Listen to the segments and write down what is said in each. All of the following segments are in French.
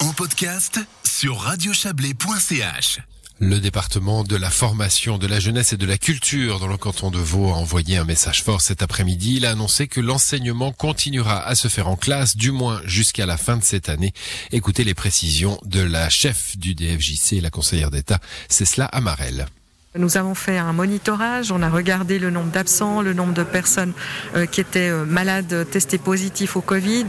en podcast sur radiochablais.ch. Le département de la formation, de la jeunesse et de la culture dans le canton de Vaud a envoyé un message fort cet après-midi. Il a annoncé que l'enseignement continuera à se faire en classe, du moins jusqu'à la fin de cette année. Écoutez les précisions de la chef du DFJC, la conseillère d'État, c'est cela Amarel. Nous avons fait un monitorage, on a regardé le nombre d'absents, le nombre de personnes euh, qui étaient euh, malades, testées positives au Covid.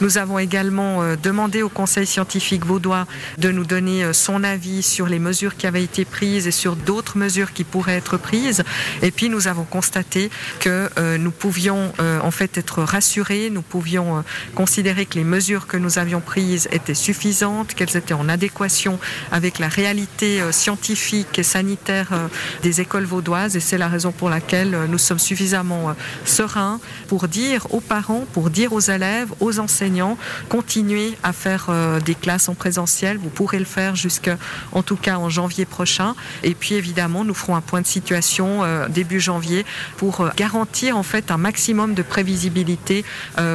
Nous avons également euh, demandé au Conseil scientifique vaudois de nous donner son avis sur les mesures qui avaient été prises et sur d'autres mesures qui pourraient être prises. Et puis nous avons constaté que nous pouvions en fait être rassurés, nous pouvions considérer que les mesures que nous avions prises étaient suffisantes, qu'elles étaient en adéquation avec la réalité scientifique et sanitaire des écoles vaudoises et c'est la raison pour laquelle euh, nous sommes suffisamment euh, sereins pour dire aux parents, pour dire aux élèves, aux enseignants, continuez à faire euh, des classes en présentiel. Vous pourrez le faire jusqu'en en tout cas en janvier prochain. Et puis évidemment, nous ferons un point de situation début janvier pour garantir en fait un maximum de prévisibilité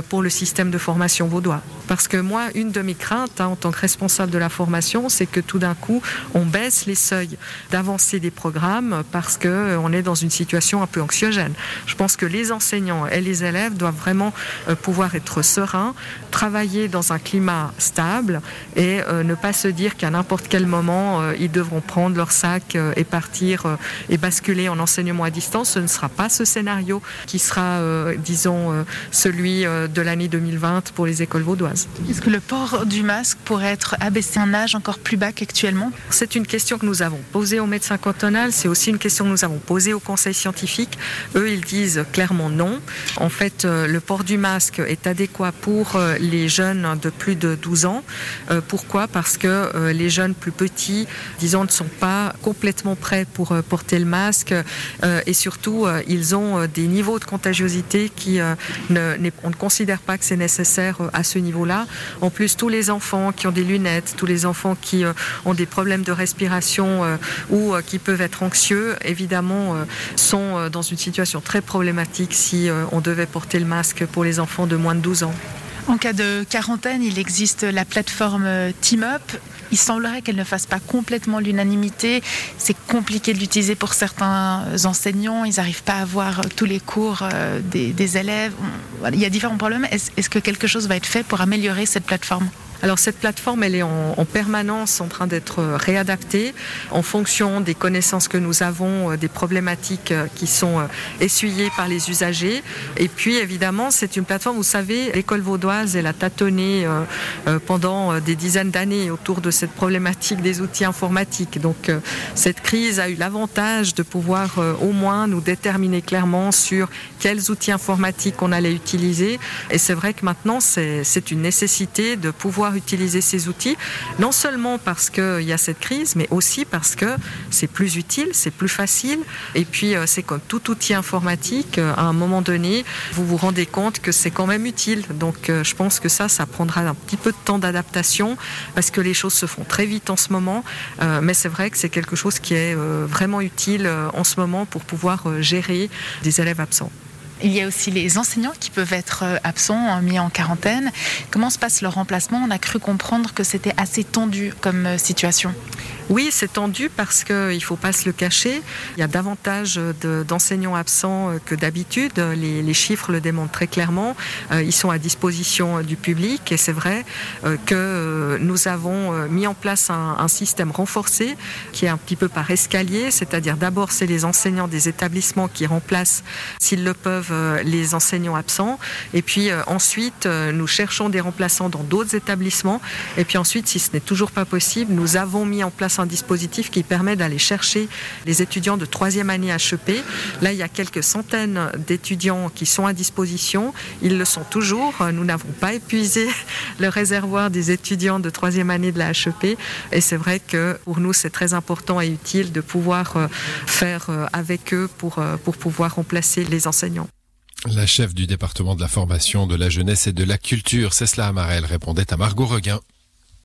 pour le système de formation vaudois. Parce que moi, une de mes craintes hein, en tant que responsable de la formation, c'est que tout d'un coup, on baisse les seuils d'avancée des programmes parce qu'on euh, est dans une situation un peu anxiogène. Je pense que les enseignants et les élèves doivent vraiment euh, pouvoir être sereins, travailler dans un climat stable et euh, ne pas se dire qu'à n'importe quel moment, ils devront prendre leur sac et partir et basculer en enseignement à distance. Ce ne sera pas ce scénario qui sera, disons, celui de l'année 2020 pour les écoles vaudoises. Est-ce que le port du masque pourrait être abaissé à un âge encore plus bas qu'actuellement? C'est une question que nous avons posée aux médecins cantonaux c'est aussi une question que nous avons posée au conseil scientifique. Eux, ils disent clairement non. En fait, euh, le port du masque est adéquat pour euh, les jeunes de plus de 12 ans. Euh, pourquoi? Parce que les jeunes plus petits, disons, ne sont pas complètement prêts pour porter le masque et surtout, ils ont des niveaux de contagiosité qui on ne considère pas que c'est nécessaire à ce niveau-là. En plus, tous les enfants qui ont des lunettes, tous les enfants qui ont des problèmes de respiration ou qui peuvent être anxieux, évidemment, euh, sont euh, dans une situation très problématique si euh, on devait porter le masque pour les enfants de moins de 12 ans. En cas de quarantaine, il existe la plateforme TeamUp. Il semblerait qu'elle ne fasse pas complètement l'unanimité. C'est compliqué de l'utiliser pour certains enseignants. Ils n'arrivent pas à voir tous les cours des, élèves. Il y a différents problèmes. Est-ce que quelque chose va être fait pour améliorer cette plateforme? Alors cette plateforme, elle est en, permanence en train d'être réadaptée en fonction des connaissances que nous avons, euh, des problématiques euh, qui sont euh, essuyées par les usagers. Et puis évidemment, c'est une plateforme, vous savez, l'école vaudoise, elle a tâtonné pendant des dizaines d'années autour de cette problématique des outils informatiques. Donc cette crise a eu l'avantage de pouvoir au moins nous déterminer clairement sur quels outils informatiques on allait utiliser. Et c'est vrai que maintenant, c'est une nécessité de pouvoir utiliser ces outils, non seulement parce qu'il y a cette crise, mais aussi parce que c'est plus utile, c'est plus facile. Et puis, euh, c'est comme tout outil informatique, euh, à un moment donné, vous vous rendez compte que c'est quand même utile. Donc, euh, je pense que ça, ça prendra un petit peu de temps d'adaptation parce que les choses se font très vite en ce moment. mais c'est vrai que c'est quelque chose qui est vraiment utile en ce moment pour pouvoir gérer des élèves absents. Il y a aussi les enseignants qui peuvent être euh, absents, mis en quarantaine. Comment se passe leur remplacement? On a cru comprendre que c'était assez tendu comme euh, situation. Oui, c'est tendu parce qu'il ne faut pas se le cacher. Il y a davantage d'enseignants absents euh, que d'habitude. Les, chiffres le démontrent très clairement. Ils sont à disposition du public et c'est vrai que nous avons mis en place un, un, système renforcé qui est un petit peu par escalier, c'est-à-dire d'abord c'est les enseignants des établissements qui remplacent, s'ils le peuvent, euh, les enseignants absents. Et puis euh, ensuite, euh, nous cherchons des remplaçants dans d'autres établissements. Et puis ensuite, si ce n'est toujours pas possible, nous avons mis en place un dispositif qui permet d'aller chercher les étudiants de troisième année HEP. Là, il y a quelques centaines d'étudiants qui sont à disposition. Ils le sont toujours. Nous n'avons pas épuisé le réservoir des étudiants de troisième année de la HEP. Et c'est vrai que pour nous, c'est très important et utile de pouvoir faire avec eux pour, pour pouvoir remplacer les enseignants. La chef du département de la formation, de la jeunesse et de la culture, Cécile Amarel, répondait à Margot Reguin.